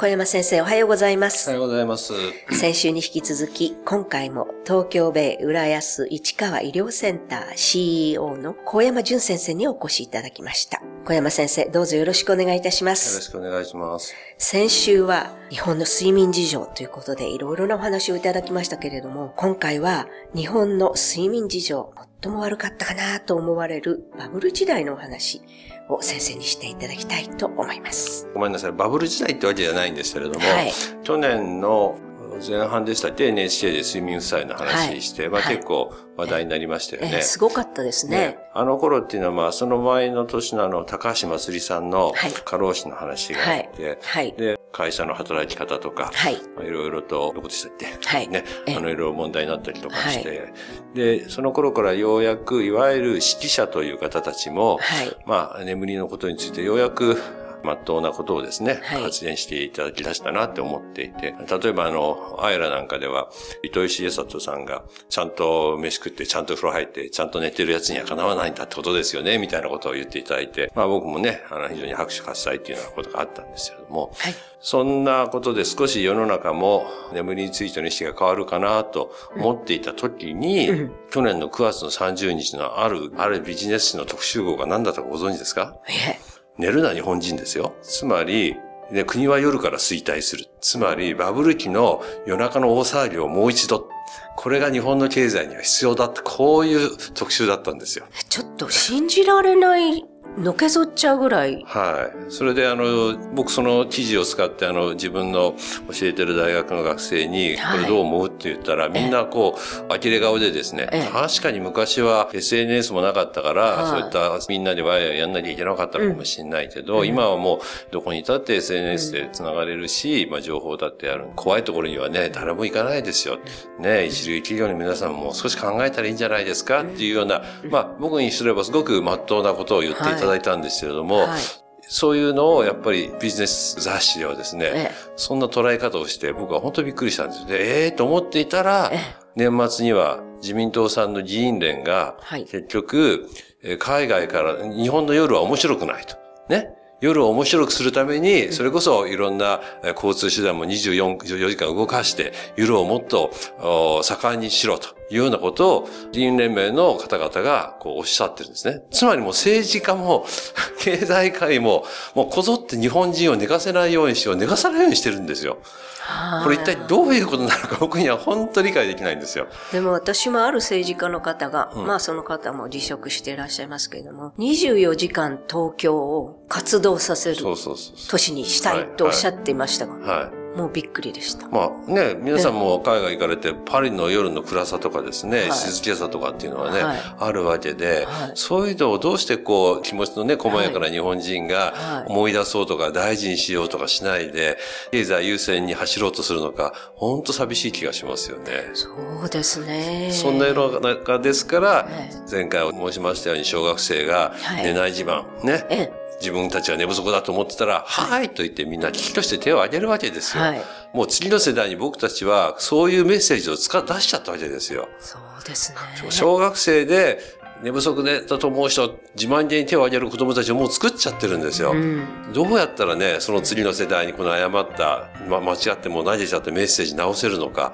小山先生おはようございます。おはようございます。先週に引き続き、今回も東京米浦安市川医療センター CEO の小山淳先生にお越しいただきました。小山先生、どうぞよろしくお願いいたします。よろしくお願いします。先週は日本の睡眠事情ということでいろいろなお話をいただきましたけれども、今回は日本の睡眠事情、最も悪かったかなと思われるバブル時代のお話を先生にしていただきたいと思います。ごめんなさい。バブル時代ってわけじゃないんですけれども、はい、去年の前半でしたっけ？NHK で睡眠負債の話して、はい、まあ結構話題になりましたよね。えー、すごかったですね、ね、あの頃っていうのはまあその前の年のあの高橋まつりさんの過労死の話があって、はい、で、会社の働き方とか、はい。いろいろと、どこでしたっけはい。ね。あの、いろいろ問題になったりとかして、はい、で、その頃からようやく、いわゆる指揮者という方たちも、はい。まあ、眠りのことについてようやく、まっとうなことをですね、はい、発言していただき出したなって思っていて、例えばあの、アイラなんかでは、糸井重里さんが、ちゃんと飯食って、ちゃんと風呂入って、ちゃんと寝てるやつにはかなわないんだってことですよね、みたいなことを言っていただいて、まあ僕もね、あの、非常に拍手喝采っていうようなことがあったんですけれども、はい、そんなことで少し世の中も眠りについての意識が変わるかなと思っていた時に、うん、去年の9月の30日のある、あるビジネス誌の特集号が何だったかご存知ですか？え寝るな日本人ですよ。つまり、ね、国は夜から衰退する。つまり、バブル期の夜中の大騒ぎをもう一度。これが日本の経済には必要だって、こういう特集だったんですよ。ちょっと信じられないのけぞっちゃうぐらい。はい。それであの、僕その記事を使ってあの、自分の教えてる大学の学生に、これどう思うって言ったら、みんなこう、呆れ顔でですね、確かに昔は SNS もなかったから、そういったみんなでワイヤーやんなきゃいけなかったのかもしれないけど、今はもうどこにいたって SNS で繋がれるし、まあ情報だってある。怖いところにはね、誰も行かないですよ。ね、一流企業の皆さんも少し考えたらいいんじゃないですかっていうような、まあ僕にすればすごく真っ当なことを言っていただいたんですけれども、はい、そういうのをやっぱりビジネス雑誌ではですね、ええ、そんな捉え方をして僕は本当にびっくりしたんですよ。で、ええー、と思っていたら、年末には自民党さんの議員連が、結局、海外から日本の夜は面白くないと。ね。夜を面白くするために、それこそいろんな交通手段も24時間動かして、夜をもっと盛んにしろというようなことを、議員連盟の方々がこうおっしゃってるんですね。つまりもう政治家も、経済界も、もうこぞって日本人を寝かせないようにしよう、寝かさないようにしてるんですよ。これ一体どういうことなのか 僕には本当理解できないんですよ。でも私もある政治家の方が、うん、まあその方も辞職していらっしゃいますけれども、24時間東京を活動させる都市にしたいとおっしゃっていましたが、はい、はいもうびっくりでした。まあね、皆さんも海外行かれて、パリの夜の暗さとかですね、はい、静けさとかっていうのはね、はい、あるわけで、はい、そういうのをどうしてこう、気持ちのね、細やかな日本人が思い出そうとか大事にしようとかしないで、経済優先に走ろうとするのか、本当寂しい気がしますよね。そうですね。そんな世の中ですから、前回申しましたように小学生が寝ない自慢、ね。自分たちは寝不足だと思ってたら、はい、と言ってみんな危機として手を挙げるわけですよ。はい、もう次の世代に僕たちはそういうメッセージを使出しちゃったわけですよ。そうですね。小学生で寝不足でだと思う人、自慢げに手を挙げる子供たちをもう作っちゃってるんですよ。うん、どうやったらね、その次の世代にこの誤った、ま、間違っても投げちゃってメッセージ直せるのか。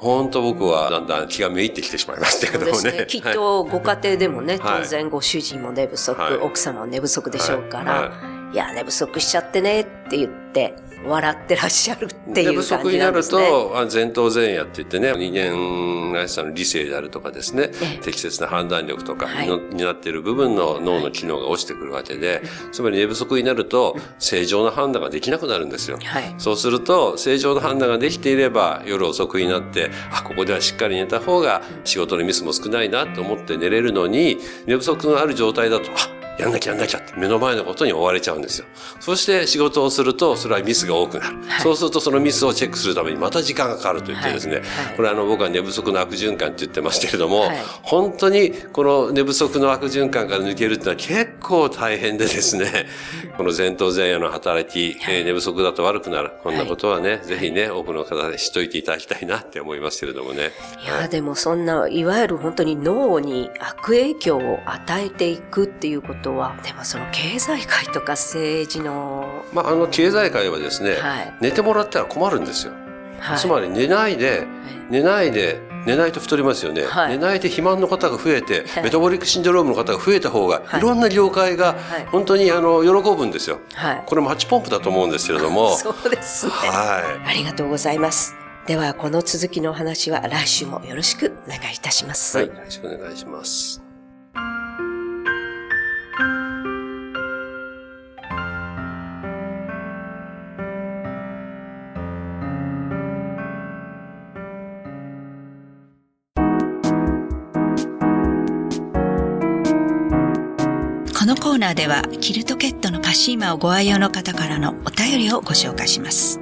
本当僕はだんだん気がめいってきてしまいましたけどもね。ね。きっとご家庭でもね、当然ご主人も寝不足、はい、奥様も寝不足でしょうから、はい。はい、いや、寝不足しちゃってねって言って、笑ってらっしゃるっていう感じなんですね。寝不足になると、前頭前野って言ってね、人間らしさの理性であるとかですね、適切な判断力とかになっている部分の脳の機能が落ちてくるわけで、つまり寝不足になると、正常な判断ができなくなるんですよ。はい、そうすると、正常な判断ができていれば、夜遅くになって、あ、ここではしっかり寝た方が仕事のミスも少ないなと思って寝れるのに、寝不足のある状態だと、あ、やんなきゃやんなきゃって目の前のことに追われちゃうんですよ。そして仕事をすると、それはミスが多くなる。はい、そうするとそのミスをチェックするためにまた時間がかかると言ってですね、はいはい、これあの僕は寝不足の悪循環って言ってますけれども、本当にこの寝不足の悪循環から抜けるってのは結構大変でですね、この前頭前野の働き、えー、寝不足だと悪くなる。こんなことはね、ぜひね、多くの方で知っといていただきたいなって思いますけれどもね。いや、でもそんな、いわゆる本当に脳に悪影響を与えていくっていうことことは、でもその経済界とか政治の。まあ、あの経済界はですね、はい、寝てもらったら困るんですよ。はい、つまり寝ないで、寝ないで、寝ないと太りますよね、はい、寝ないで肥満の方が増えて、メタボリックシンドロームの方が増えた方が、い。ろんな業界が本当にあの喜ぶんですよ、はい、これも8ポンプだと思うんですけれども。そうですね、はい、ありがとうございます。ではこの続きのお話は来週もよろしくお願いいたします。はいよろしくお願いしますナーではキルトケットのパシーマをご愛用の方からのお便りをご紹介します。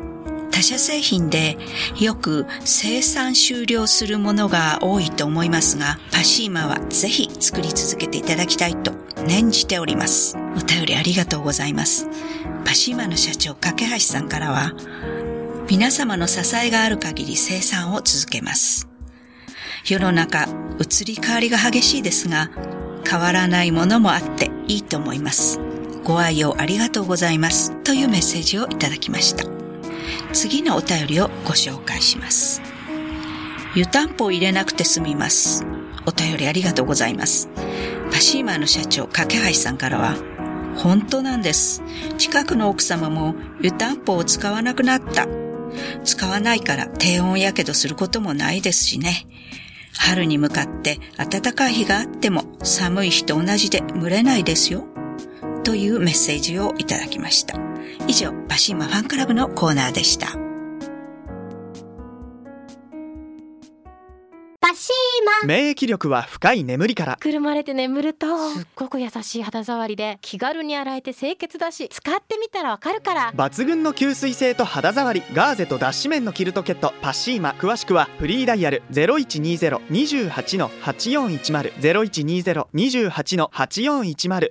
他社製品でよく生産終了するものが多いと思いますが、パシーマはぜひ作り続けていただきたいと念じております。お便りありがとうございます。パシーマの社長、架橋さんからは、皆様の支えがある限り生産を続けます。世の中、移り変わりが激しいですが、変わらないものもあっていいと思います。ご愛用ありがとうございます。というメッセージをいただきました。次のお便りをご紹介します。湯たんぽを入れなくて済みます。お便りありがとうございます。パシーマーの社長、架橋さんからは、本当なんです。近くの奥様も湯たんぽを使わなくなった。使わないから低温やけどすることもないですしね。春に向かって暖かい日があっても寒い日と同じで蒸れないですよ。というメッセージをいただきました。以上、パシーマファンクラブのコーナーでした。免疫力は深い眠りから。くるまれて眠ると。すっごく優しい肌触りで気軽に洗えて清潔だし使ってみたらわかるから。抜群の吸水性と肌触りガーゼと脱脂綿のキルトケットパッシーマ詳しくはフリーダイヤル0120-28-8410 0120-28-8410